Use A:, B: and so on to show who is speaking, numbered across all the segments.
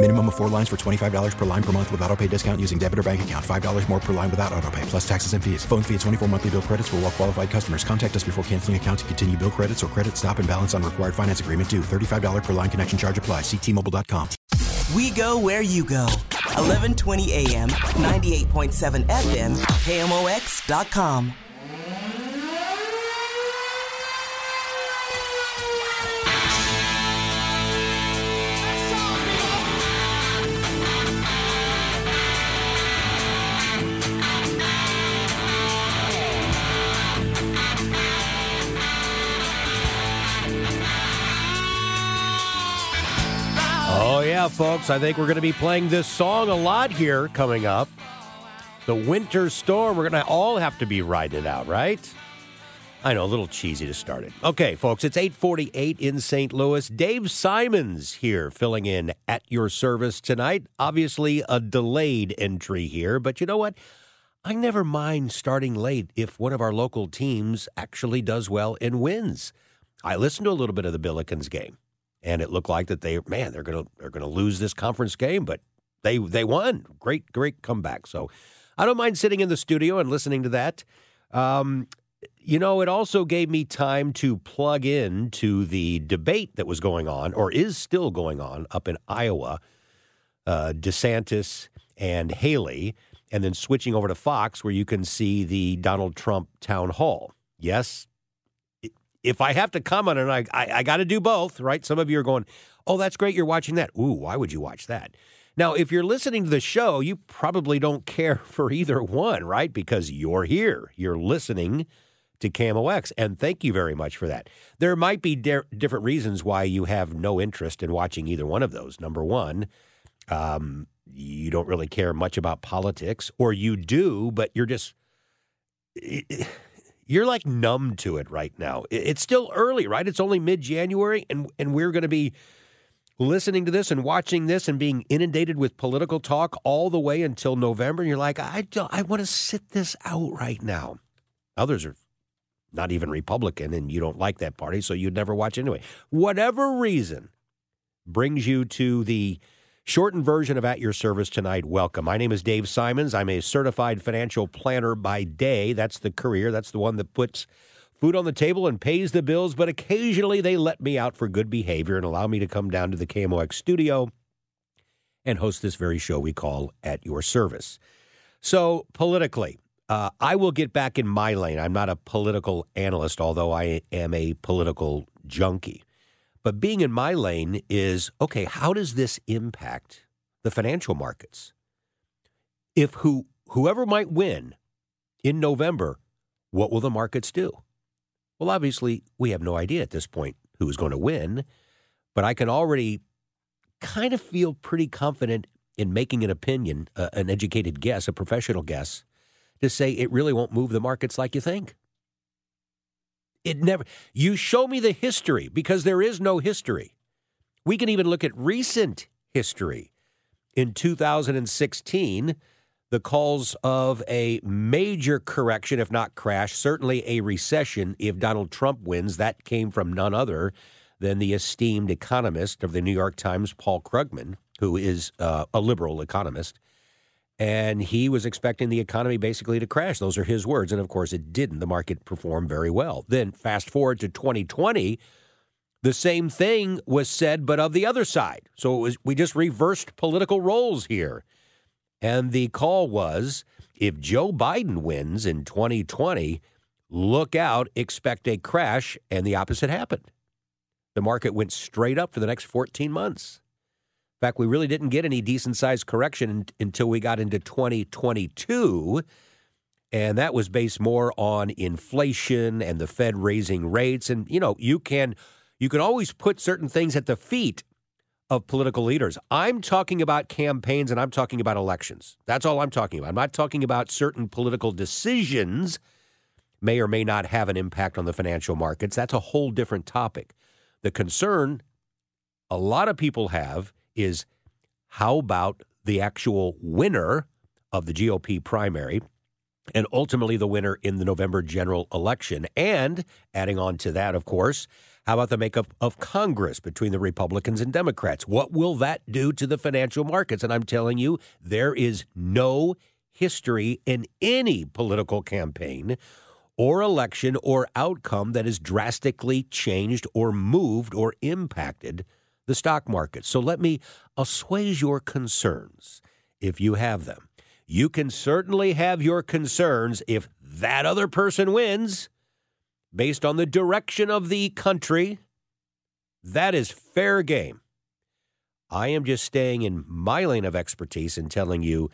A: Minimum of four lines for $25 per line per month with auto pay discount using debit or bank account. $5 more per line without auto pay, plus taxes and fees. Phone fee at 24 monthly bill credits for all well qualified customers. Contact us before canceling account to continue bill credits or credit stop and balance on required finance agreement due. $35 per line connection charge apply. Ctmobile.com.
B: We go where you go. 1120 AM, 98.7 FM, KMOX.com.
C: Oh, yeah, folks. I think we're going to be playing this song a lot here coming up. The winter storm. We're going to all have to be riding it out, right? I know, a little cheesy to start it. Okay, folks, it's 848 in St. Louis. Dave Simons here filling in at your service tonight. Obviously, a delayed entry here, but you know what? I never mind starting late if one of our local teams actually does well and wins. I listened to a little bit of the Billikens game and it looked like that they man they're gonna they're gonna lose this conference game, but they they won. Great great comeback. So I don't mind sitting in the studio and listening to that. Um, you know, it also gave me time to plug in to the debate that was going on or is still going on up in Iowa. Uh, DeSantis and Haley, and then switching over to Fox, where you can see the Donald Trump town hall. Yes, if I have to comment it, I, I, I got to do both, right? Some of you are going, oh, that's great. You're watching that. Ooh, why would you watch that? Now, if you're listening to the show, you probably don't care for either one, right? Because you're here. You're listening to KMOX, and thank you very much for that. There might be de- different reasons why you have no interest in watching either one of those. Number one, um, you don't really care much about politics, or you do, but you're just you're like numb to it right now. It's still early, right? It's only mid January, and and we're going to be listening to this and watching this and being inundated with political talk all the way until November. And you're like, I don't, I want to sit this out right now. Others are not even Republican, and you don't like that party, so you'd never watch anyway. Whatever reason brings you to the Shortened version of At Your Service tonight. Welcome. My name is Dave Simons. I'm a certified financial planner by day. That's the career. That's the one that puts food on the table and pays the bills, but occasionally they let me out for good behavior and allow me to come down to the KMOX studio and host this very show we call At Your Service. So, politically, uh, I will get back in my lane. I'm not a political analyst, although I am a political junkie. But being in my lane is okay, how does this impact the financial markets? If who whoever might win in November, what will the markets do? Well, obviously, we have no idea at this point who is going to win, but I can already kind of feel pretty confident in making an opinion, uh, an educated guess, a professional guess, to say it really won't move the markets like you think. It never. You show me the history because there is no history. We can even look at recent history. In 2016, the calls of a major correction, if not crash, certainly a recession if Donald Trump wins, that came from none other than the esteemed economist of the New York Times, Paul Krugman, who is uh, a liberal economist and he was expecting the economy basically to crash. Those are his words. And of course, it didn't. The market performed very well. Then, fast forward to 2020, the same thing was said, but of the other side. So it was, we just reversed political roles here. And the call was if Joe Biden wins in 2020, look out, expect a crash, and the opposite happened. The market went straight up for the next 14 months. In fact, we really didn't get any decent sized correction until we got into 2022. And that was based more on inflation and the Fed raising rates. And, you know, you can you can always put certain things at the feet of political leaders. I'm talking about campaigns and I'm talking about elections. That's all I'm talking about. I'm not talking about certain political decisions may or may not have an impact on the financial markets. That's a whole different topic. The concern a lot of people have is how about the actual winner of the GOP primary and ultimately the winner in the November general election? And adding on to that, of course, how about the makeup of Congress between the Republicans and Democrats? What will that do to the financial markets? And I'm telling you, there is no history in any political campaign or election or outcome that has drastically changed or moved or impacted the stock market. So let me assuage your concerns if you have them. You can certainly have your concerns if that other person wins based on the direction of the country. That is fair game. I am just staying in my lane of expertise and telling you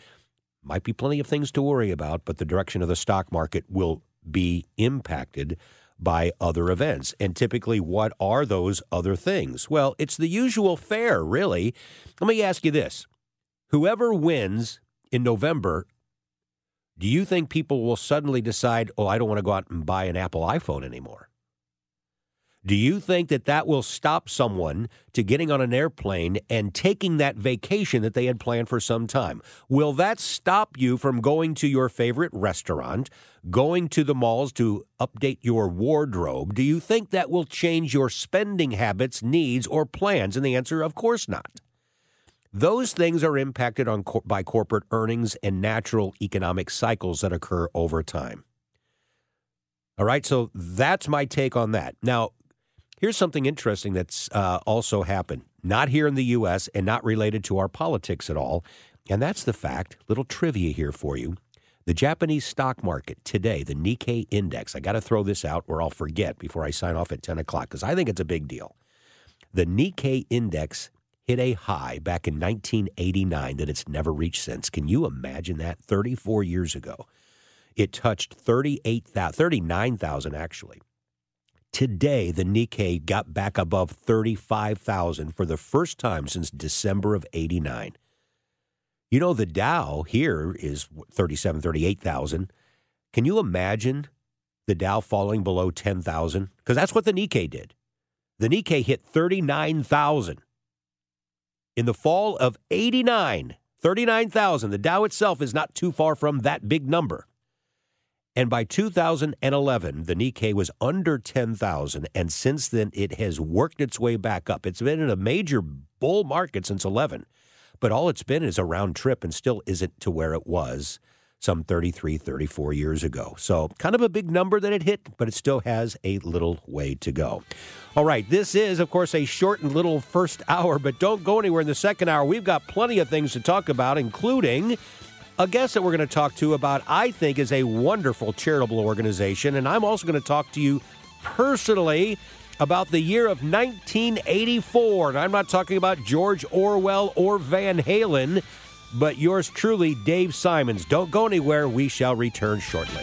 C: might be plenty of things to worry about, but the direction of the stock market will be impacted by other events. And typically, what are those other things? Well, it's the usual fare, really. Let me ask you this whoever wins in November, do you think people will suddenly decide, oh, I don't want to go out and buy an Apple iPhone anymore? Do you think that that will stop someone to getting on an airplane and taking that vacation that they had planned for some time? Will that stop you from going to your favorite restaurant, going to the malls to update your wardrobe? Do you think that will change your spending habits, needs, or plans? And the answer, of course not. Those things are impacted on by corporate earnings and natural economic cycles that occur over time. All right, so that's my take on that. Now, Here's something interesting that's uh, also happened, not here in the U.S. and not related to our politics at all. And that's the fact, little trivia here for you. The Japanese stock market today, the Nikkei index, I got to throw this out or I'll forget before I sign off at 10 o'clock because I think it's a big deal. The Nikkei index hit a high back in 1989 that it's never reached since. Can you imagine that? 34 years ago. It touched 38,000, 39,000 actually. Today, the Nikkei got back above 35,000 for the first time since December of 89. You know, the Dow here is 37, 38,000. Can you imagine the Dow falling below 10,000? Because that's what the Nikkei did. The Nikkei hit 39,000. In the fall of 89, 39,000. The Dow itself is not too far from that big number. And by 2011, the Nikkei was under 10,000. And since then, it has worked its way back up. It's been in a major bull market since 11. But all it's been is a round trip and still isn't to where it was some 33, 34 years ago. So, kind of a big number that it hit, but it still has a little way to go. All right, this is, of course, a short and little first hour, but don't go anywhere in the second hour. We've got plenty of things to talk about, including a guest that we're going to talk to about, I think, is a wonderful charitable organization. And I'm also going to talk to you personally about the year of 1984. And I'm not talking about George Orwell or Van Halen, but yours truly, Dave Simons. Don't go anywhere. We shall return shortly.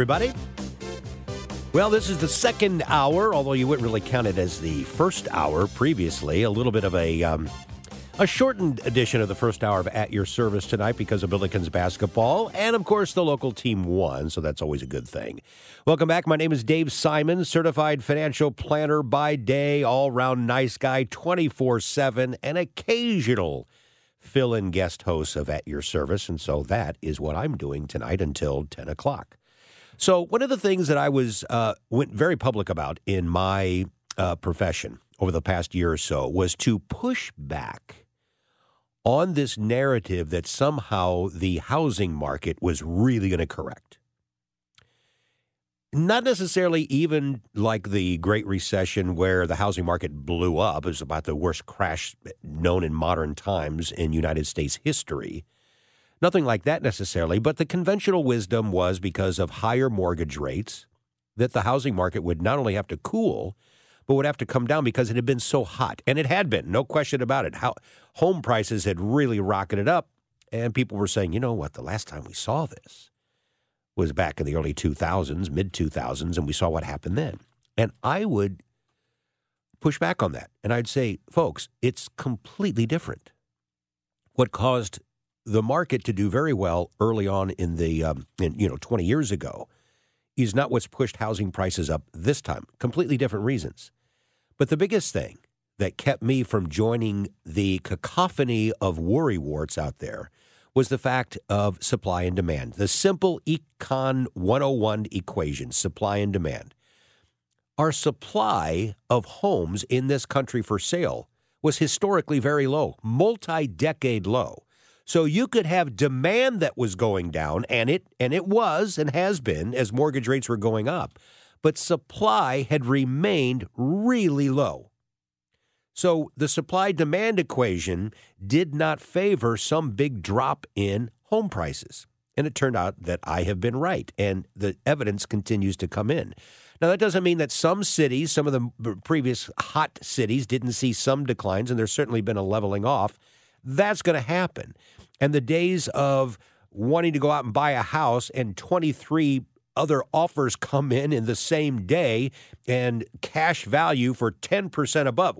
C: Everybody. Well, this is the second hour, although you wouldn't really count it as the first hour previously. A little bit of a um, a shortened edition of the first hour of At Your Service tonight because of Billikens basketball, and of course the local team won, so that's always a good thing. Welcome back. My name is Dave Simon, certified financial planner by day, all round nice guy, twenty four seven, and occasional fill in guest host of At Your Service. And so that is what I'm doing tonight until 10 o'clock. So, one of the things that I was uh, went very public about in my uh, profession over the past year or so was to push back on this narrative that somehow the housing market was really going to correct. Not necessarily even like the Great Recession, where the housing market blew up. It was about the worst crash known in modern times in United States history. Nothing like that necessarily, but the conventional wisdom was because of higher mortgage rates that the housing market would not only have to cool, but would have to come down because it had been so hot. And it had been, no question about it. How home prices had really rocketed up. And people were saying, you know what, the last time we saw this was back in the early 2000s, mid 2000s, and we saw what happened then. And I would push back on that. And I'd say, folks, it's completely different. What caused the market to do very well early on in the, um, in, you know, 20 years ago is not what's pushed housing prices up this time. Completely different reasons. But the biggest thing that kept me from joining the cacophony of worry warts out there was the fact of supply and demand. The simple Econ 101 equation, supply and demand. Our supply of homes in this country for sale was historically very low, multi decade low. So you could have demand that was going down, and it and it was and has been as mortgage rates were going up, but supply had remained really low. So the supply demand equation did not favor some big drop in home prices. And it turned out that I have been right, and the evidence continues to come in. Now, that doesn't mean that some cities, some of the previous hot cities, didn't see some declines, and there's certainly been a leveling off. That's going to happen. And the days of wanting to go out and buy a house and 23 other offers come in in the same day and cash value for 10% above.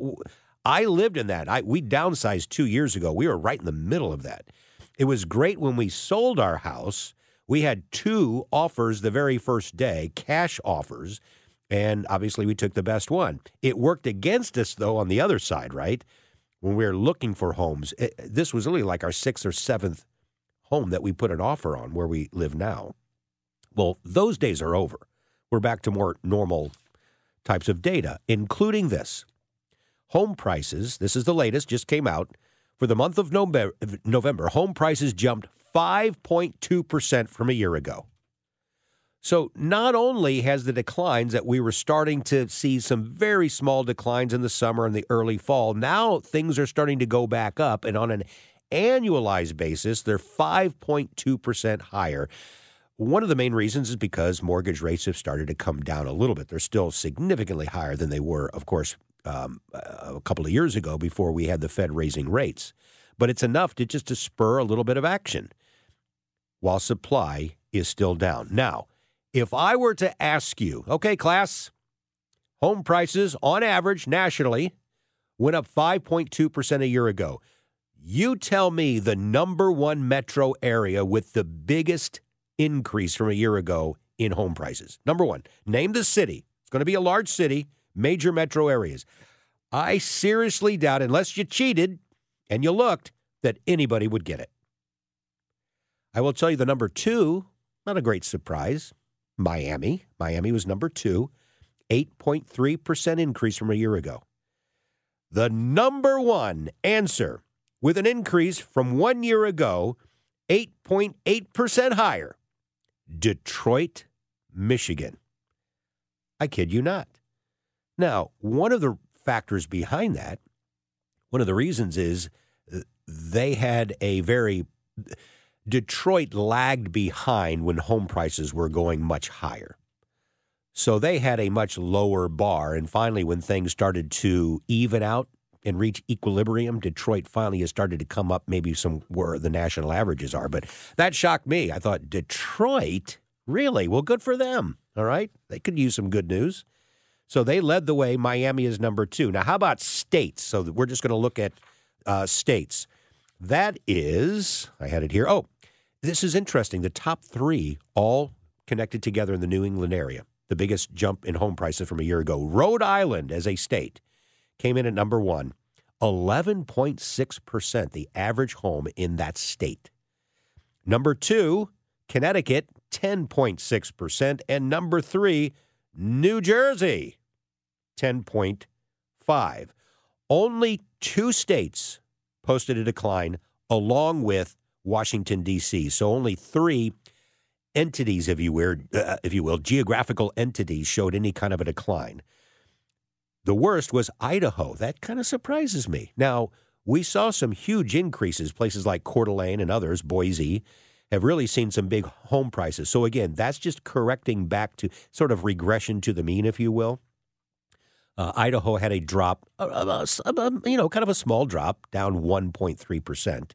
C: I lived in that. I, we downsized two years ago. We were right in the middle of that. It was great when we sold our house. We had two offers the very first day, cash offers, and obviously we took the best one. It worked against us, though, on the other side, right? When we were looking for homes, it, this was really like our sixth or seventh home that we put an offer on where we live now. Well, those days are over. We're back to more normal types of data, including this home prices, this is the latest, just came out. For the month of November, November home prices jumped 5.2% from a year ago. So not only has the declines that we were starting to see some very small declines in the summer and the early fall, now things are starting to go back up and on an annualized basis they're 5.2% higher. One of the main reasons is because mortgage rates have started to come down a little bit. They're still significantly higher than they were, of course, um, a couple of years ago before we had the Fed raising rates. But it's enough to just to spur a little bit of action while supply is still down. Now, if I were to ask you, okay, class, home prices on average nationally went up 5.2% a year ago. You tell me the number one metro area with the biggest increase from a year ago in home prices. Number one, name the city. It's going to be a large city, major metro areas. I seriously doubt, unless you cheated and you looked, that anybody would get it. I will tell you the number two, not a great surprise, Miami. Miami was number two, 8.3% increase from a year ago. The number one answer with an increase from one year ago, 8.8% higher, Detroit, Michigan. I kid you not. Now, one of the factors behind that, one of the reasons is uh, they had a very Detroit lagged behind when home prices were going much higher. So they had a much lower bar. And finally, when things started to even out and reach equilibrium, Detroit finally has started to come up maybe some where the national averages are. But that shocked me. I thought, Detroit? Really? Well, good for them. All right. They could use some good news. So they led the way. Miami is number two. Now, how about states? So we're just going to look at uh, states. That is, I had it here. Oh, this is interesting. The top three all connected together in the New England area. The biggest jump in home prices from a year ago. Rhode Island, as a state, came in at number one, 11.6%, the average home in that state. Number two, Connecticut, 10.6%. And number three, New Jersey, 10.5. Only two states posted a decline along with Washington, D.C. So only three entities, if you, will, uh, if you will, geographical entities showed any kind of a decline. The worst was Idaho. That kind of surprises me. Now, we saw some huge increases. Places like Coeur d'Alene and others, Boise, have really seen some big home prices. So, again, that's just correcting back to sort of regression to the mean, if you will. Uh, Idaho had a drop, uh, uh, you know, kind of a small drop, down 1.3%.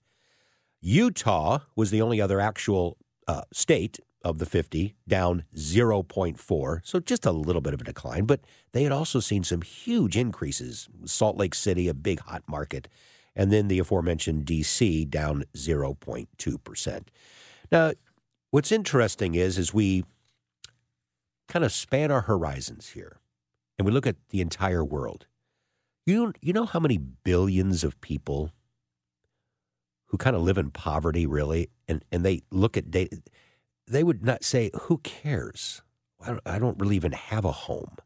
C: Utah was the only other actual uh, state of the 50, down 0.4. So just a little bit of a decline. But they had also seen some huge increases. Salt Lake City, a big hot market. And then the aforementioned DC, down 0.2%. Now, what's interesting is, as we kind of span our horizons here, and we look at the entire world, you, you know how many billions of people who kind of live in poverty, really, and, and they look at data, they would not say, Who cares? I don't, I don't really even have a home.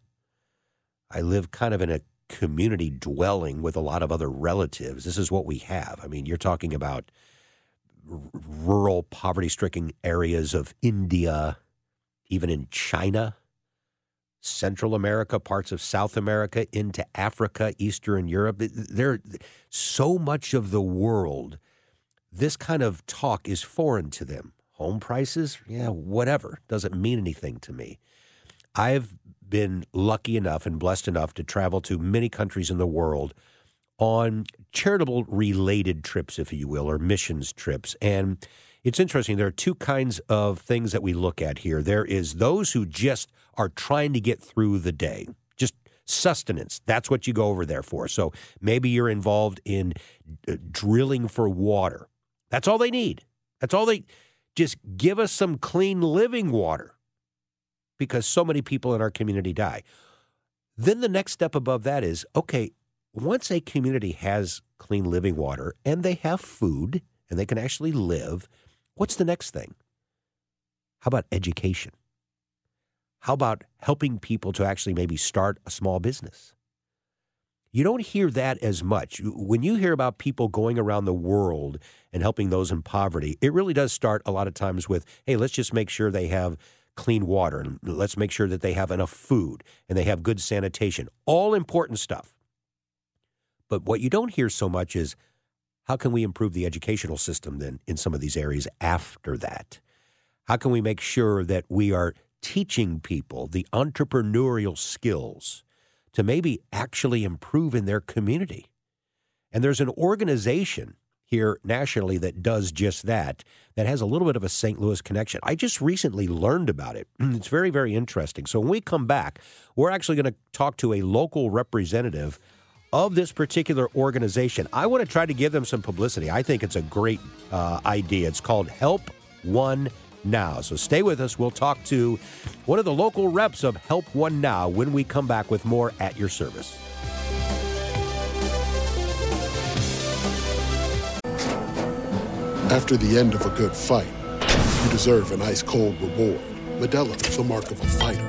C: I live kind of in a community dwelling with a lot of other relatives. This is what we have. I mean, you're talking about rural, poverty stricken areas of India, even in China. Central America, parts of South America, into Africa, Eastern Europe. There, so much of the world, this kind of talk is foreign to them. Home prices, yeah, whatever, doesn't mean anything to me. I've been lucky enough and blessed enough to travel to many countries in the world on charitable related trips, if you will, or missions trips. And it's interesting. There are two kinds of things that we look at here. There is those who just are trying to get through the day, just sustenance. That's what you go over there for. So maybe you're involved in uh, drilling for water. That's all they need. That's all they just give us some clean living water because so many people in our community die. Then the next step above that is okay, once a community has clean living water and they have food and they can actually live, what's the next thing? How about education? How about helping people to actually maybe start a small business? You don't hear that as much. When you hear about people going around the world and helping those in poverty, it really does start a lot of times with, hey, let's just make sure they have clean water and let's make sure that they have enough food and they have good sanitation. All important stuff. But what you don't hear so much is how can we improve the educational system then in some of these areas after that? How can we make sure that we are teaching people the entrepreneurial skills to maybe actually improve in their community? And there's an organization here nationally that does just that, that has a little bit of a St. Louis connection. I just recently learned about it. It's very, very interesting. So when we come back, we're actually going to talk to a local representative of this particular organization. I want to try to give them some publicity. I think it's a great uh, idea. It's called Help One Now. So stay with us. We'll talk to one of the local reps of Help One Now when we come back with more at your service.
D: After the end of a good fight, you deserve an ice cold reward. Modelo is the mark of a fighter.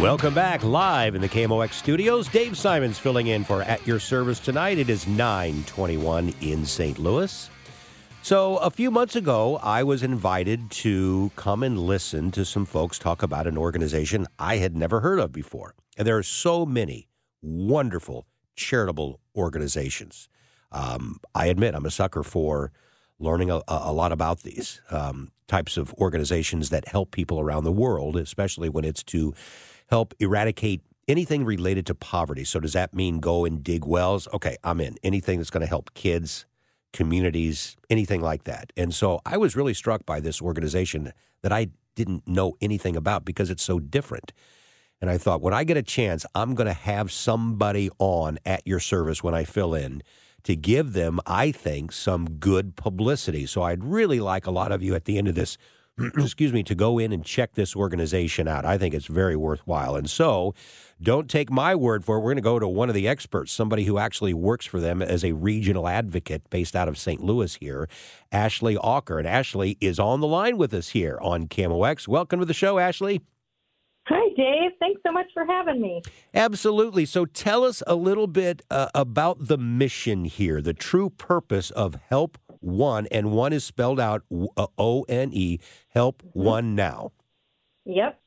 C: Welcome back live in the KMOX studios. Dave Simons filling in for At Your Service tonight. It is 921 in St. Louis. So, a few months ago, I was invited to come and listen to some folks talk about an organization I had never heard of before. And there are so many wonderful charitable organizations. Um, I admit I'm a sucker for learning a, a lot about these um, types of organizations that help people around the world, especially when it's to help eradicate anything related to poverty. So, does that mean go and dig wells? Okay, I'm in. Anything that's going to help kids, communities, anything like that. And so, I was really struck by this organization that I didn't know anything about because it's so different. And I thought, when I get a chance, I'm going to have somebody on at your service when I fill in to give them, I think, some good publicity. So I'd really like a lot of you at the end of this excuse me, to go in and check this organization out. I think it's very worthwhile. And so don't take my word for it. We're going to go to one of the experts, somebody who actually works for them as a regional advocate based out of St. Louis here, Ashley Aucker. And Ashley is on the line with us here on KMOX. Welcome to the show, Ashley.
E: Hi, Dave. Thanks so much for having me.
C: Absolutely. So tell us a little bit uh, about the mission here, the true purpose of Help One, and one is spelled out uh, O N E, Help mm-hmm. One Now.
E: Yep.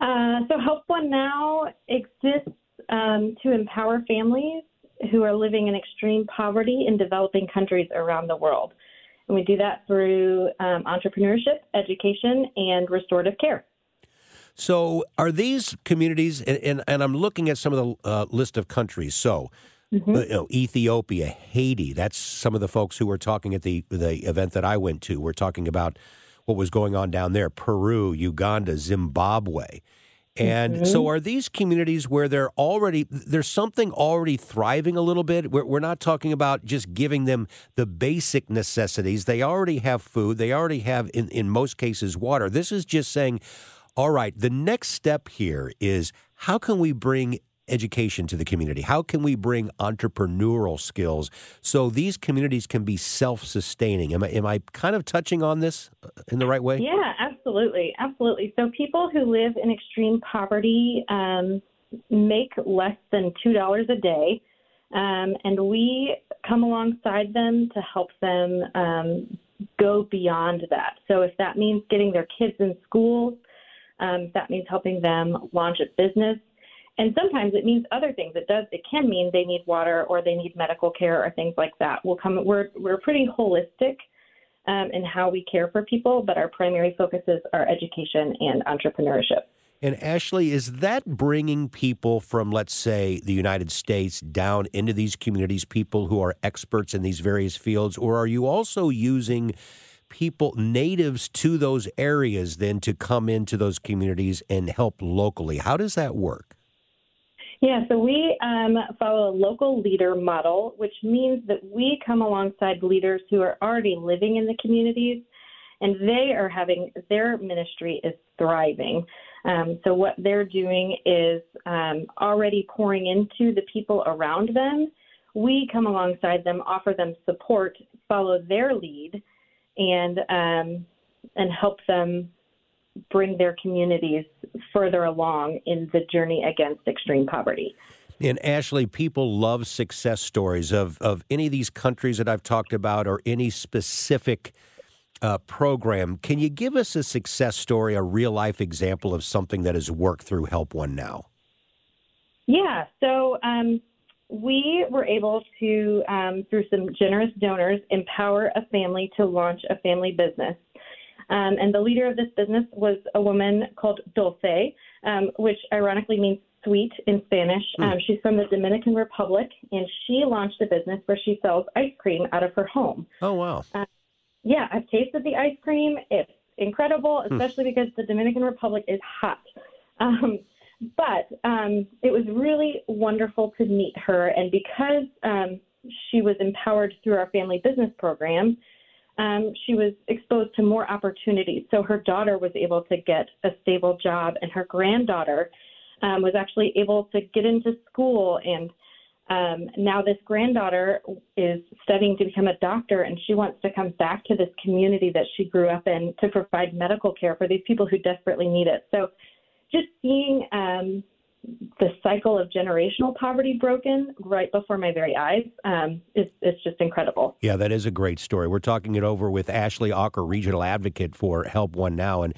E: Uh, so Help One Now exists um, to empower families who are living in extreme poverty in developing countries around the world. And we do that through um, entrepreneurship, education, and restorative care.
C: So, are these communities, and, and, and I'm looking at some of the uh, list of countries. So, mm-hmm. uh, you know, Ethiopia, Haiti. That's some of the folks who were talking at the the event that I went to. We're talking about what was going on down there: Peru, Uganda, Zimbabwe. And mm-hmm. so, are these communities where they're already there's something already thriving a little bit? We're, we're not talking about just giving them the basic necessities. They already have food. They already have, in in most cases, water. This is just saying, all right, the next step here is how can we bring education to the community? How can we bring entrepreneurial skills so these communities can be self-sustaining? Am I am I kind of touching on this uh, in the right way?
E: Yeah, absolutely, absolutely. So people who live in extreme poverty um, make less than two dollars a day, um, and we come alongside them to help them um, go beyond that. So if that means getting their kids in school, um, that means helping them launch a business And sometimes it means other things. It does. It can mean they need water or they need medical care or things like that. We'll come. We're we're pretty holistic um, in how we care for people, but our primary focuses are education and entrepreneurship.
C: And Ashley, is that bringing people from, let's say, the United States down into these communities, people who are experts in these various fields, or are you also using people, natives to those areas, then to come into those communities and help locally? How does that work?
E: Yeah, so we um, follow a local leader model, which means that we come alongside leaders who are already living in the communities and they are having their ministry is thriving. Um, so what they're doing is um, already pouring into the people around them. We come alongside them, offer them support, follow their lead, and um, and help them bring their communities further along in the journey against extreme poverty.
C: And Ashley, people love success stories of, of any of these countries that I've talked about or any specific uh, program. Can you give us a success story, a real life example of something that has worked through Help One Now?
E: Yeah. So um, we were able to, um, through some generous donors, empower a family to launch a family business. Um, and the leader of this business was a woman called Dulce, um, which ironically means sweet in Spanish. Mm. Um, she's from the Dominican Republic, and she launched a business where she sells ice cream out of her home.
C: Oh, wow.
E: Uh, yeah, I've tasted the ice cream. It's incredible, hmm. especially mm. because the Dominican Republic is hot. Um, but um, it was really wonderful to meet her, and because um, she was empowered through our family business program, um, she was exposed to more opportunities. So her daughter was able to get a stable job, and her granddaughter um, was actually able to get into school and um, now this granddaughter is studying to become a doctor, and she wants to come back to this community that she grew up in to provide medical care for these people who desperately need it. So, just seeing um, the cycle of generational poverty broken right before my very eyes um, is, is just incredible.
C: Yeah, that is a great story. We're talking it over with Ashley Aucker, regional advocate for Help One Now, and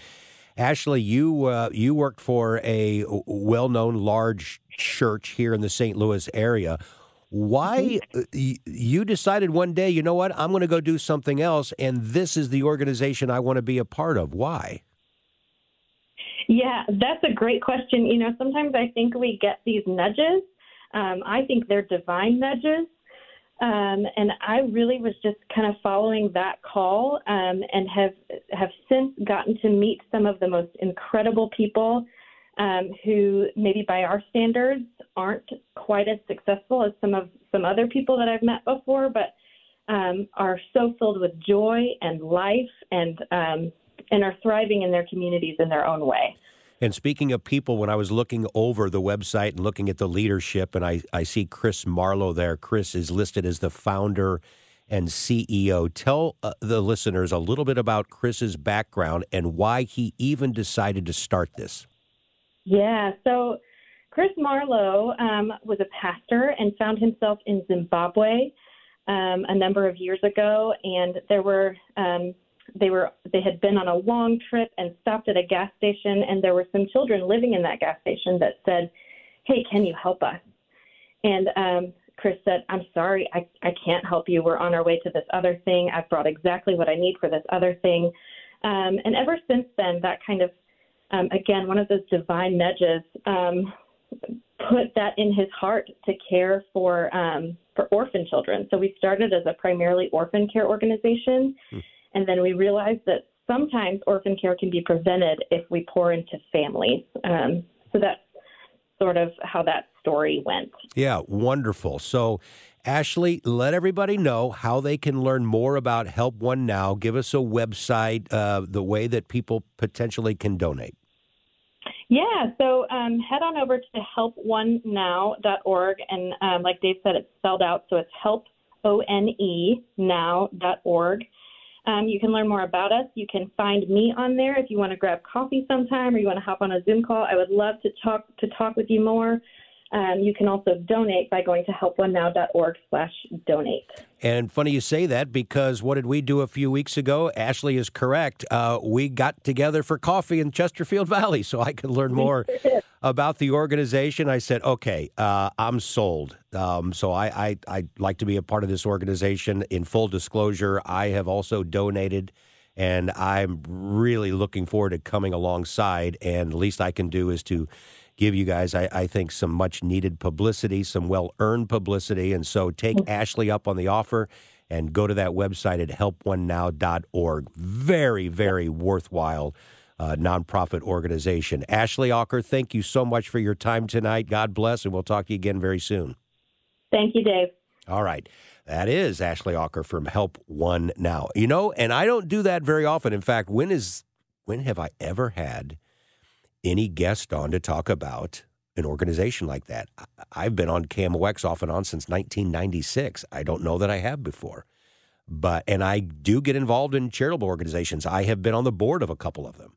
C: Ashley, you uh, you worked for a well-known large church here in the St. Louis area. Why mm-hmm. uh, you decided one day, you know what, I'm going to go do something else, and this is the organization I want to be a part of. Why?
E: Yeah, that's a great question. You know, sometimes I think we get these nudges. Um, I think they're divine nudges. Um, and I really was just kind of following that call um, and have have since gotten to meet some of the most incredible people um, who maybe by our standards aren't quite as successful as some of some other people that I've met before, but um, are so filled with joy and life and um, and are thriving in their communities in their own way.
C: And speaking of people, when I was looking over the website and looking at the leadership, and I, I see Chris Marlow there, Chris is listed as the founder and CEO. Tell uh, the listeners a little bit about Chris's background and why he even decided to start this.
E: Yeah, so Chris Marlow um, was a pastor and found himself in Zimbabwe um, a number of years ago, and there were um, they were they had been on a long trip and stopped at a gas station, and there were some children living in that gas station that said, "Hey, can you help us?" And um, Chris said, "I'm sorry, I I can't help you. We're on our way to this other thing. I've brought exactly what I need for this other thing." Um, and ever since then, that kind of um, again, one of those divine nudges, um, put that in his heart to care for um, for orphan children. So we started as a primarily orphan care organization, hmm. And then we realized that sometimes orphan care can be prevented if we pour into families. Um, so that's sort of how that story went.
C: Yeah, wonderful. So. Ashley, let everybody know how they can learn more about Help One Now. Give us a website, uh, the way that people potentially can donate.
E: Yeah, so um, head on over to helponenow.org. And um, like Dave said, it's spelled out, so it's help, O-N-E, now.org. Um, you can learn more about us. You can find me on there if you want to grab coffee sometime or you want to hop on a Zoom call. I would love to talk to talk with you more. Um, you can also donate by going to helponenow.org slash donate.
C: And funny you say that because what did we do a few weeks ago? Ashley is correct. Uh, we got together for coffee in Chesterfield Valley so I could learn more about the organization. I said, okay, uh, I'm sold. Um, so I, I, I'd like to be a part of this organization. In full disclosure, I have also donated and I'm really looking forward to coming alongside. And the least I can do is to give you guys, I, I think, some much needed publicity, some well earned publicity. And so take Ashley up on the offer and go to that website at helponenow.org. Very, very worthwhile uh, nonprofit organization. Ashley Aucker, thank you so much for your time tonight. God bless, and we'll talk to you again very soon.
E: Thank you, Dave.
C: All right. That is Ashley Aucker from Help One Now. You know, and I don't do that very often. In fact, when is when have I ever had any guest on to talk about an organization like that? I've been on KMOX off and on since 1996. I don't know that I have before. But and I do get involved in charitable organizations. I have been on the board of a couple of them.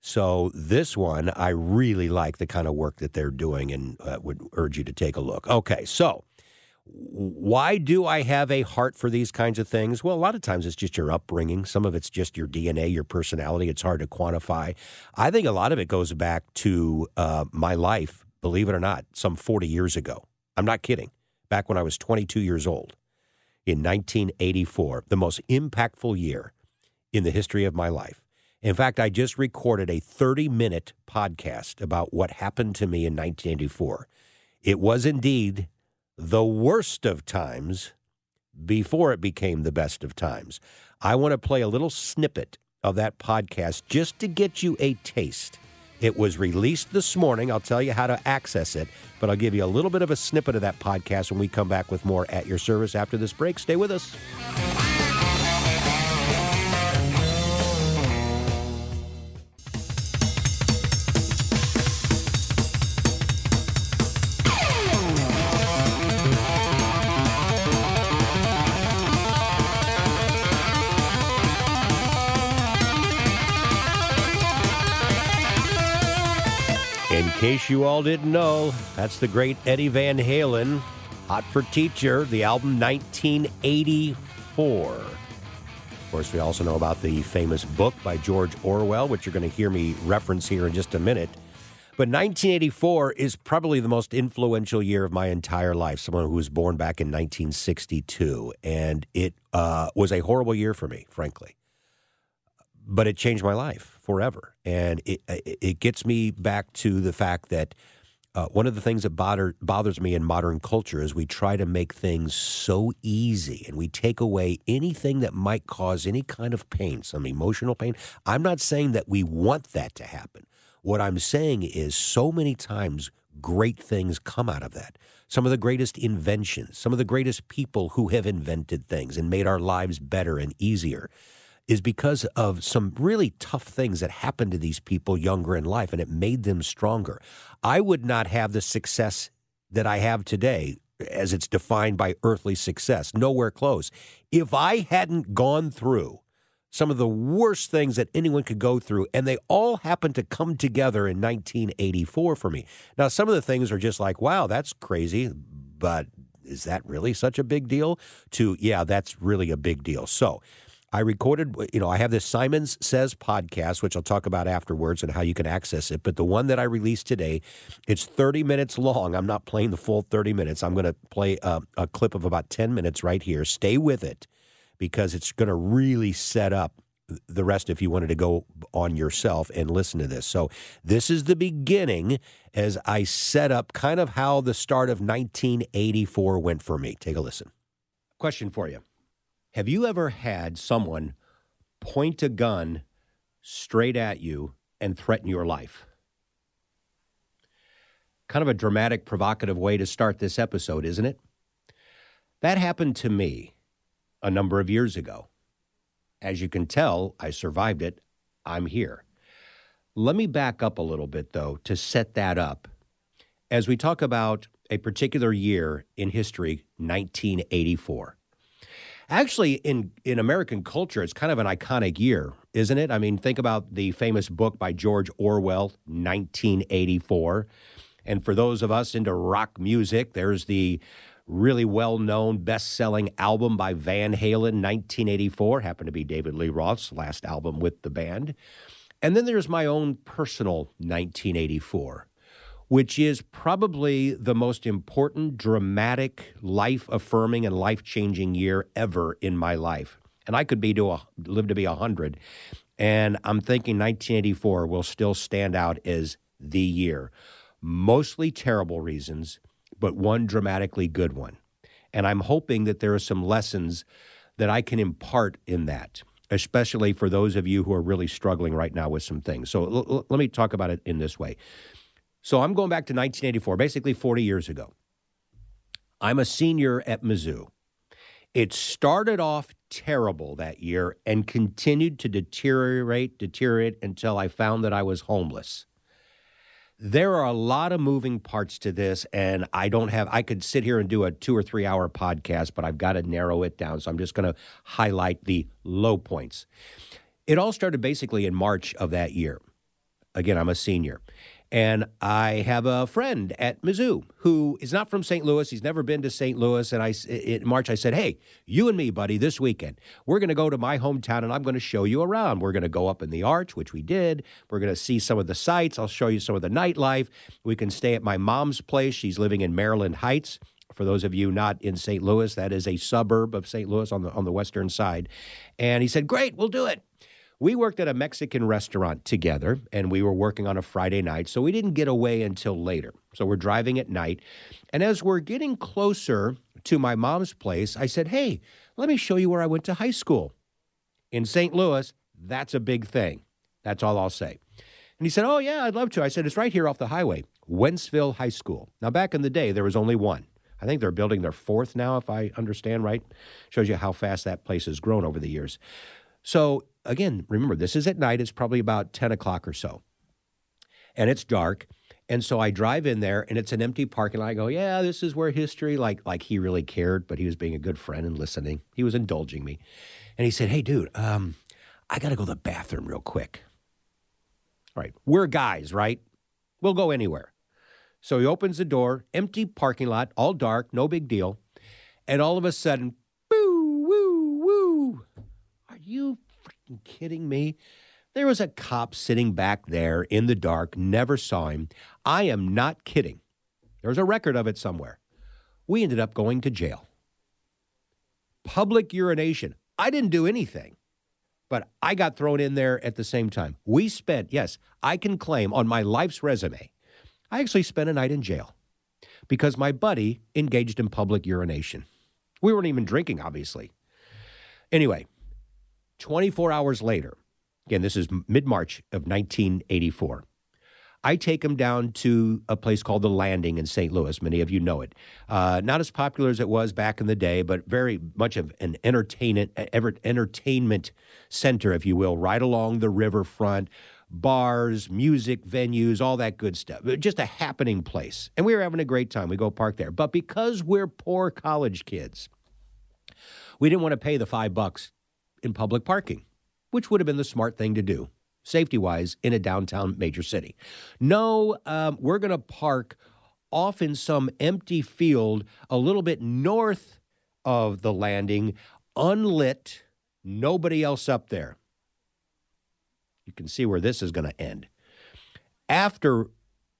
C: So this one, I really like the kind of work that they're doing, and uh, would urge you to take a look. Okay, so why do I have a heart for these kinds of things? Well, a lot of times it's just your upbringing. Some of it's just your DNA, your personality. It's hard to quantify. I think a lot of it goes back to uh, my life, believe it or not, some 40 years ago. I'm not kidding. Back when I was 22 years old in 1984, the most impactful year in the history of my life. In fact, I just recorded a 30 minute podcast about what happened to me in 1984. It was indeed the worst of times before it became the best of times. I want to play a little snippet of that podcast just to get you a taste. It was released this morning. I'll tell you how to access it, but I'll give you a little bit of a snippet of that podcast when we come back with more at your service after this break. Stay with us. In case you all didn't know, that's the great Eddie Van Halen, Hot for Teacher, the album 1984. Of course, we also know about the famous book by George Orwell, which you're going to hear me reference here in just a minute. But 1984 is probably the most influential year of my entire life. Someone who was born back in 1962. And it uh, was a horrible year for me, frankly. But it changed my life forever. And it, it gets me back to the fact that uh, one of the things that bother, bothers me in modern culture is we try to make things so easy and we take away anything that might cause any kind of pain, some emotional pain. I'm not saying that we want that to happen. What I'm saying is so many times great things come out of that. Some of the greatest inventions, some of the greatest people who have invented things and made our lives better and easier is because of some really tough things that happened to these people younger in life and it made them stronger. I would not have the success that I have today as it's defined by earthly success, nowhere close. If I hadn't gone through some of the worst things that anyone could go through, and they all happened to come together in 1984 for me. Now, some of the things are just like, wow, that's crazy, but is that really such a big deal? To, yeah, that's really a big deal. So, I recorded, you know, I have this Simons Says podcast, which I'll talk about afterwards and how you can access it. But the one that I released today, it's 30 minutes long. I'm not playing the full 30 minutes. I'm going to play a, a clip of about 10 minutes right here. Stay with it because it's going to really set up the rest if you wanted to go on yourself and listen to this. So, this is the beginning as I set up kind of how the start of 1984 went for me. Take a listen. Question for you. Have you ever had someone point a gun straight at you and threaten your life? Kind of a dramatic, provocative way to start this episode, isn't it? That happened to me a number of years ago. As you can tell, I survived it. I'm here. Let me back up a little bit, though, to set that up. As we talk about a particular year in history, 1984. Actually, in, in American culture, it's kind of an iconic year, isn't it? I mean, think about the famous book by George Orwell, 1984. And for those of us into rock music, there's the really well known, best selling album by Van Halen, 1984. Happened to be David Lee Roth's last album with the band. And then there's my own personal 1984, which is probably the most important, dramatic, life affirming, and life changing year ever in my life. And I could be to a, live to be 100. And I'm thinking 1984 will still stand out as the year. Mostly terrible reasons, but one dramatically good one. And I'm hoping that there are some lessons that I can impart in that, especially for those of you who are really struggling right now with some things. So l- l- let me talk about it in this way. So I'm going back to 1984, basically 40 years ago. I'm a senior at Mizzou. It started off terrible that year and continued to deteriorate, deteriorate until I found that I was homeless. There are a lot of moving parts to this, and I don't have, I could sit here and do a two or three hour podcast, but I've got to narrow it down. So I'm just going to highlight the low points. It all started basically in March of that year. Again, I'm a senior. And I have a friend at Mizzou who is not from St. Louis. He's never been to St. Louis. And I, in March, I said, Hey, you and me, buddy, this weekend, we're going to go to my hometown and I'm going to show you around. We're going to go up in the arch, which we did. We're going to see some of the sights. I'll show you some of the nightlife. We can stay at my mom's place. She's living in Maryland Heights. For those of you not in St. Louis, that is a suburb of St. Louis on the on the western side. And he said, "Great, we'll do it." We worked at a Mexican restaurant together and we were working on a Friday night, so we didn't get away until later. So we're driving at night. And as we're getting closer to my mom's place, I said, Hey, let me show you where I went to high school. In St. Louis, that's a big thing. That's all I'll say. And he said, Oh, yeah, I'd love to. I said, It's right here off the highway, Wentzville High School. Now, back in the day, there was only one. I think they're building their fourth now, if I understand right. Shows you how fast that place has grown over the years. So again, remember, this is at night. It's probably about 10 o'clock or so. And it's dark. And so I drive in there and it's an empty parking lot. I go, yeah, this is where history, like, like he really cared, but he was being a good friend and listening. He was indulging me. And he said, hey, dude, um, I got to go to the bathroom real quick. All right. We're guys, right? We'll go anywhere. So he opens the door, empty parking lot, all dark, no big deal. And all of a sudden, boo, woo, woo. Are you freaking kidding me? There was a cop sitting back there in the dark, never saw him. I am not kidding. There's a record of it somewhere. We ended up going to jail. Public urination. I didn't do anything, but I got thrown in there at the same time. We spent, yes, I can claim on my life's resume, I actually spent a night in jail because my buddy engaged in public urination. We weren't even drinking, obviously. Anyway, 24 hours later, again, this is mid March of 1984. I take him down to a place called The Landing in St. Louis. Many of you know it. Uh, not as popular as it was back in the day, but very much of an entertainment, entertainment center, if you will, right along the riverfront. Bars, music venues, all that good stuff. Just a happening place. And we were having a great time. We go park there. But because we're poor college kids, we didn't want to pay the five bucks in public parking, which would have been the smart thing to do, safety wise, in a downtown major city. No, um, we're going to park off in some empty field a little bit north of the landing, unlit, nobody else up there. You can see where this is going to end. After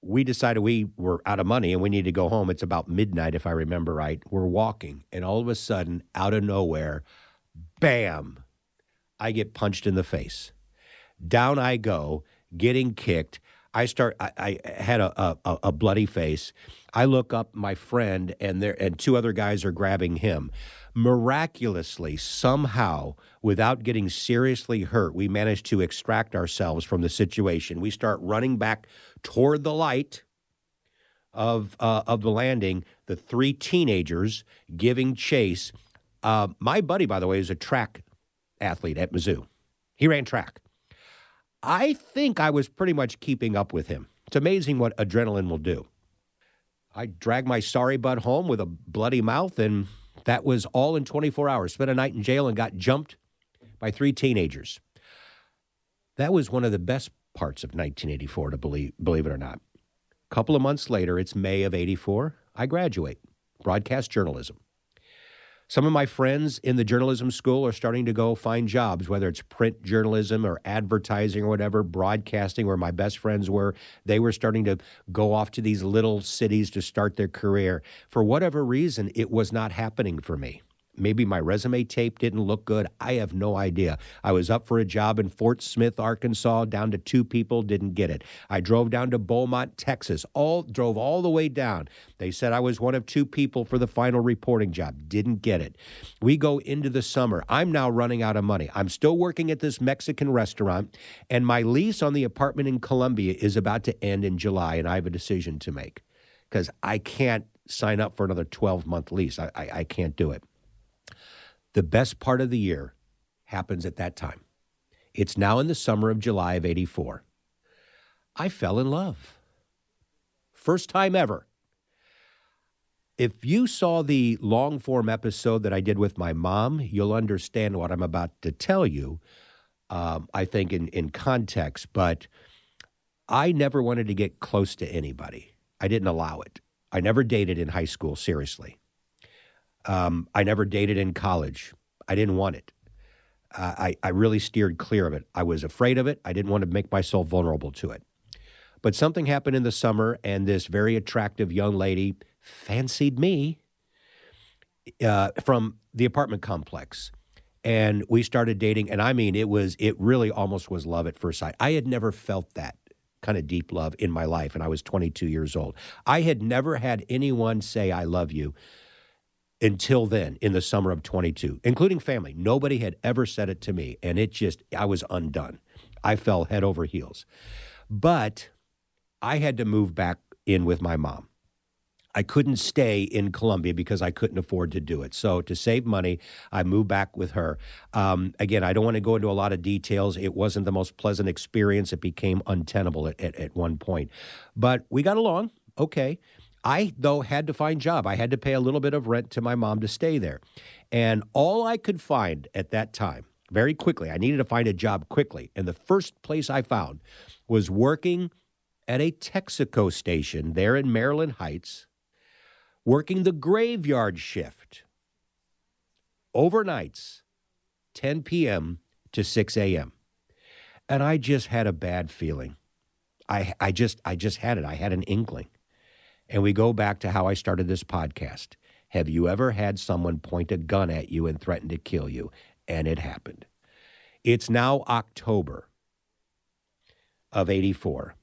C: we decided we were out of money and we need to go home, it's about midnight, if I remember right. We're walking, and all of a sudden, out of nowhere, bam, I get punched in the face. Down I go, getting kicked. I start. I, I had a, a, a bloody face. I look up my friend, and there and two other guys are grabbing him. Miraculously, somehow, without getting seriously hurt, we managed to extract ourselves from the situation. We start running back toward the light of uh, of the landing. The three teenagers giving chase. Uh, my buddy, by the way, is a track athlete at Mizzou. He ran track. I think I was pretty much keeping up with him. It's amazing what adrenaline will do. I dragged my sorry butt home with a bloody mouth, and that was all in 24 hours. Spent a night in jail and got jumped by three teenagers. That was one of the best parts of 1984, to believe, believe it or not. A couple of months later, it's May of 84, I graduate, broadcast journalism. Some of my friends in the journalism school are starting to go find jobs, whether it's print journalism or advertising or whatever, broadcasting, where my best friends were. They were starting to go off to these little cities to start their career. For whatever reason, it was not happening for me. Maybe my resume tape didn't look good. I have no idea. I was up for a job in Fort Smith, Arkansas, down to two people, didn't get it. I drove down to Beaumont, Texas, all drove all the way down. They said I was one of two people for the final reporting job, didn't get it. We go into the summer. I'm now running out of money. I'm still working at this Mexican restaurant, and my lease on the apartment in Columbia is about to end in July, and I have a decision to make because I can't sign up for another 12 month lease. I, I, I can't do it. The best part of the year happens at that time. It's now in the summer of July of 84. I fell in love. First time ever. If you saw the long form episode that I did with my mom, you'll understand what I'm about to tell you, um, I think, in, in context. But I never wanted to get close to anybody, I didn't allow it. I never dated in high school, seriously. Um, I never dated in college. I didn't want it. Uh, I, I really steered clear of it. I was afraid of it. I didn't want to make myself vulnerable to it. But something happened in the summer, and this very attractive young lady fancied me uh, from the apartment complex. And we started dating. And I mean, it was, it really almost was love at first sight. I had never felt that kind of deep love in my life, and I was 22 years old. I had never had anyone say, I love you until then in the summer of 22, including family. Nobody had ever said it to me, and it just, I was undone. I fell head over heels. But I had to move back in with my mom. I couldn't stay in Columbia because I couldn't afford to do it. So to save money, I moved back with her. Um, again, I don't want to go into a lot of details. It wasn't the most pleasant experience. It became untenable at, at, at one point, but we got along. Okay. I, though, had to find a job. I had to pay a little bit of rent to my mom to stay there. And all I could find at that time, very quickly, I needed to find a job quickly. And the first place I found was working at a Texaco station there in Maryland Heights, working the graveyard shift overnights, 10 p.m. to 6 a.m. And I just had a bad feeling. I, I just I just had it. I had an inkling. And we go back to how I started this podcast. Have you ever had someone point a gun at you and threaten to kill you? And it happened. It's now October of 84.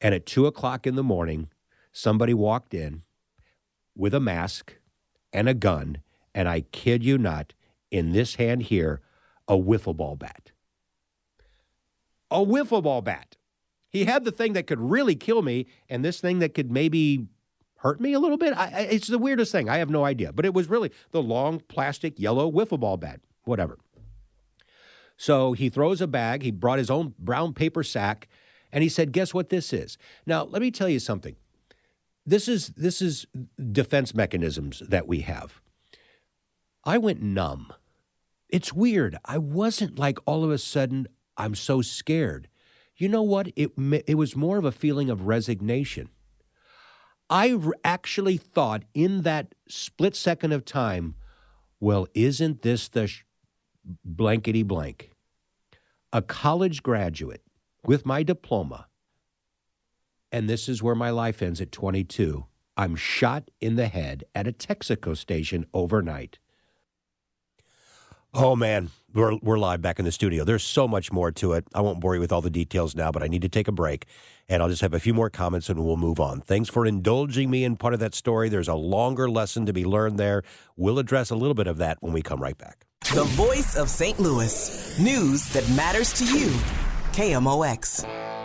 C: And at two o'clock in the morning, somebody walked in with a mask and a gun. And I kid you not, in this hand here, a wiffle ball bat. A wiffle ball bat. He had the thing that could really kill me and this thing that could maybe hurt me a little bit. I, it's the weirdest thing. I have no idea. But it was really the long plastic yellow wiffle ball bat, whatever. So he throws a bag. He brought his own brown paper sack, and he said, "Guess what this is?" Now, let me tell you something. This is this is defense mechanisms that we have. I went numb. It's weird. I wasn't like all of a sudden I'm so scared. You know what? It it was more of a feeling of resignation. I actually thought in that split second of time, well, isn't this the sh- blankety blank? A college graduate with my diploma, and this is where my life ends at 22. I'm shot in the head at a Texaco station overnight. Oh man, we're we're live back in the studio. There's so much more to it. I won't bore you with all the details now, but I need to take a break, and I'll just have a few more comments and we'll move on. Thanks for indulging me in part of that story. There's a longer lesson to be learned there. We'll address a little bit of that when we come right back.
B: The voice of St. Louis. News that matters to you. KMOX.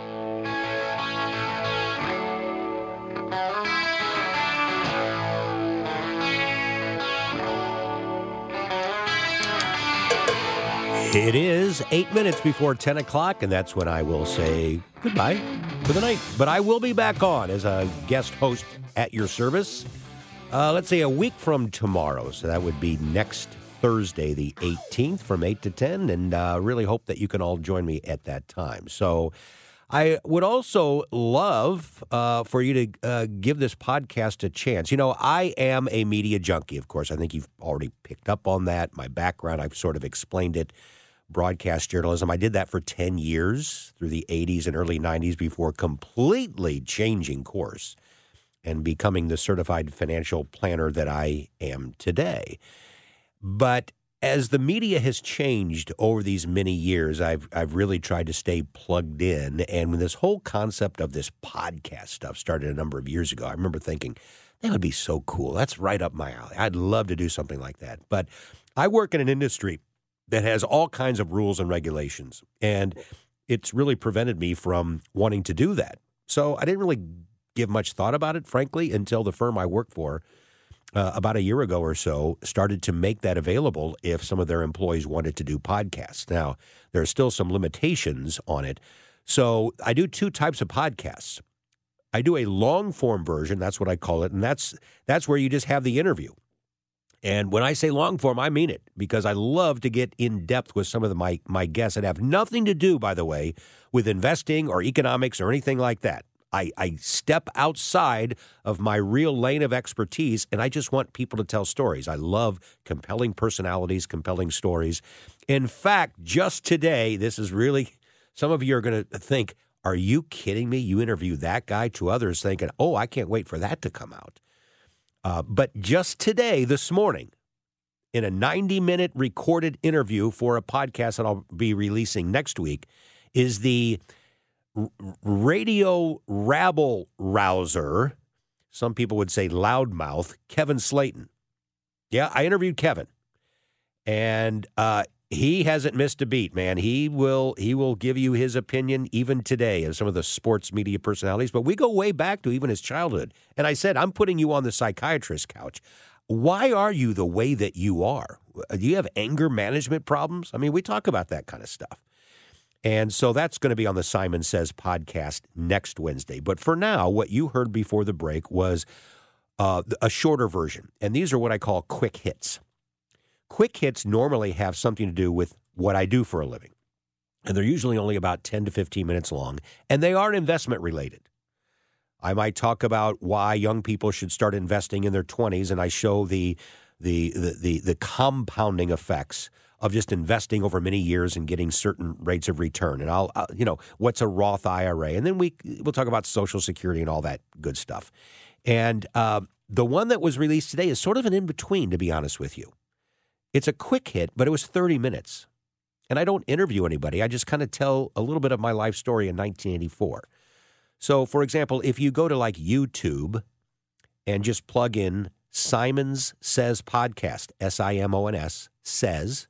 C: It is eight minutes before 10 o'clock, and that's when I will say goodbye for the night. But I will be back on as a guest host at your service, uh, let's say a week from tomorrow. So that would be next Thursday, the 18th, from 8 to 10. And uh, really hope that you can all join me at that time. So I would also love uh, for you to uh, give this podcast a chance. You know, I am a media junkie, of course. I think you've already picked up on that. My background, I've sort of explained it. Broadcast journalism. I did that for 10 years through the 80s and early 90s before completely changing course and becoming the certified financial planner that I am today. But as the media has changed over these many years, I've I've really tried to stay plugged in. And when this whole concept of this podcast stuff started a number of years ago, I remember thinking that would be so cool. That's right up my alley. I'd love to do something like that. But I work in an industry that has all kinds of rules and regulations, and it's really prevented me from wanting to do that. So I didn't really give much thought about it, frankly, until the firm I work for uh, about a year ago or so started to make that available if some of their employees wanted to do podcasts. Now, there are still some limitations on it. So I do two types of podcasts. I do a long form version, that's what I call it, and that's that's where you just have the interview. And when I say long form, I mean it because I love to get in depth with some of the, my my guests that have nothing to do, by the way, with investing or economics or anything like that. I, I step outside of my real lane of expertise and I just want people to tell stories. I love compelling personalities, compelling stories. In fact, just today, this is really, some of you are going to think, are you kidding me? You interview that guy to others thinking, oh, I can't wait for that to come out. Uh, but just today, this morning, in a 90 minute recorded interview for a podcast that I'll be releasing next week, is the radio rabble rouser, some people would say loudmouth, Kevin Slaten. Yeah, I interviewed Kevin, and uh, he hasn't missed a beat, man. He will he will give you his opinion even today of some of the sports media personalities. But we go way back to even his childhood. And I said, I'm putting you on the psychiatrist couch. Why are you the way that you are? Do you have anger management problems? I mean, we talk about that kind of stuff. And so that's going to be on the Simons Says podcast next Wednesday. But for now, what you heard before the break was uh, a shorter version. And these are what I call quick hits. Quick hits normally have something to do with what I do for a living. And they're usually only about 10 to 15 minutes long, and they are investment related. I might talk about why young people should start investing in their 20s, and I show the, the, the, the, the compounding effects of just investing over many years and getting certain rates of return. And I'll, I'll, you know, what's a Roth IRA? And then we we'll talk about Social Security and all that good stuff. And uh, the one that was released today is sort of an in between, to be honest with you. It's a quick hit, but it was 30 minutes. And I don't interview anybody. I just kind of tell a little bit of my life story in 1984. So, for example, if you go to like YouTube and just plug in Simons Says Podcast, S I M O N S, says,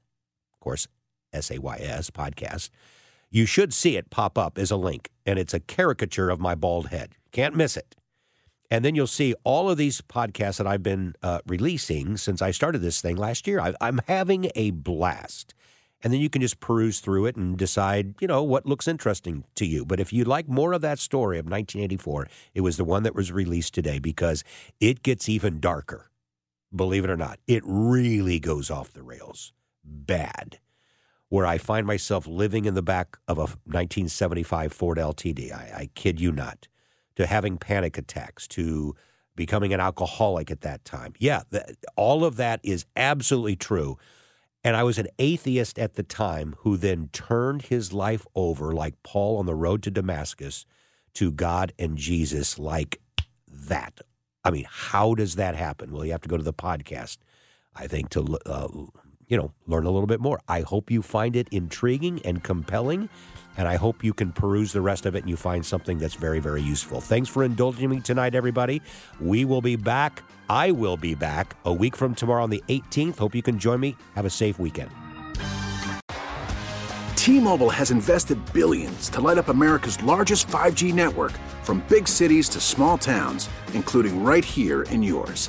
C: of course, S A Y S podcast, you should see it pop up as a link, and it's a caricature of my bald head. Can't miss it. And then you'll see all of these podcasts that I've been uh, releasing since I started this thing last year. I, I'm having a blast. And then you can just peruse through it and decide, you know, what looks interesting to you. But if you'd like more of that story of 1984, it was the one that was released today because it gets even darker. Believe it or not, it really goes off the rails bad where I find myself living in the back of a 1975 Ford LTD. I, I kid you not. To having panic attacks, to becoming an alcoholic at that time. Yeah, all of that is absolutely true. And I was an atheist at the time who then turned his life over, like Paul on the road to Damascus, to God and Jesus, like that. I mean, how does that happen? Well, you have to go to the podcast, I think, to uh, you know, learn a little bit more. I hope you find it intriguing and compelling, and I hope you can peruse the rest of it and you find something that's very, very useful. Thanks for indulging me tonight, everybody. We will be back. I will be back a week from tomorrow on the 18th. Hope you can join me. Have a safe weekend.
F: T Mobile has invested billions to light up America's largest 5G network from big cities to small towns, including right here in yours.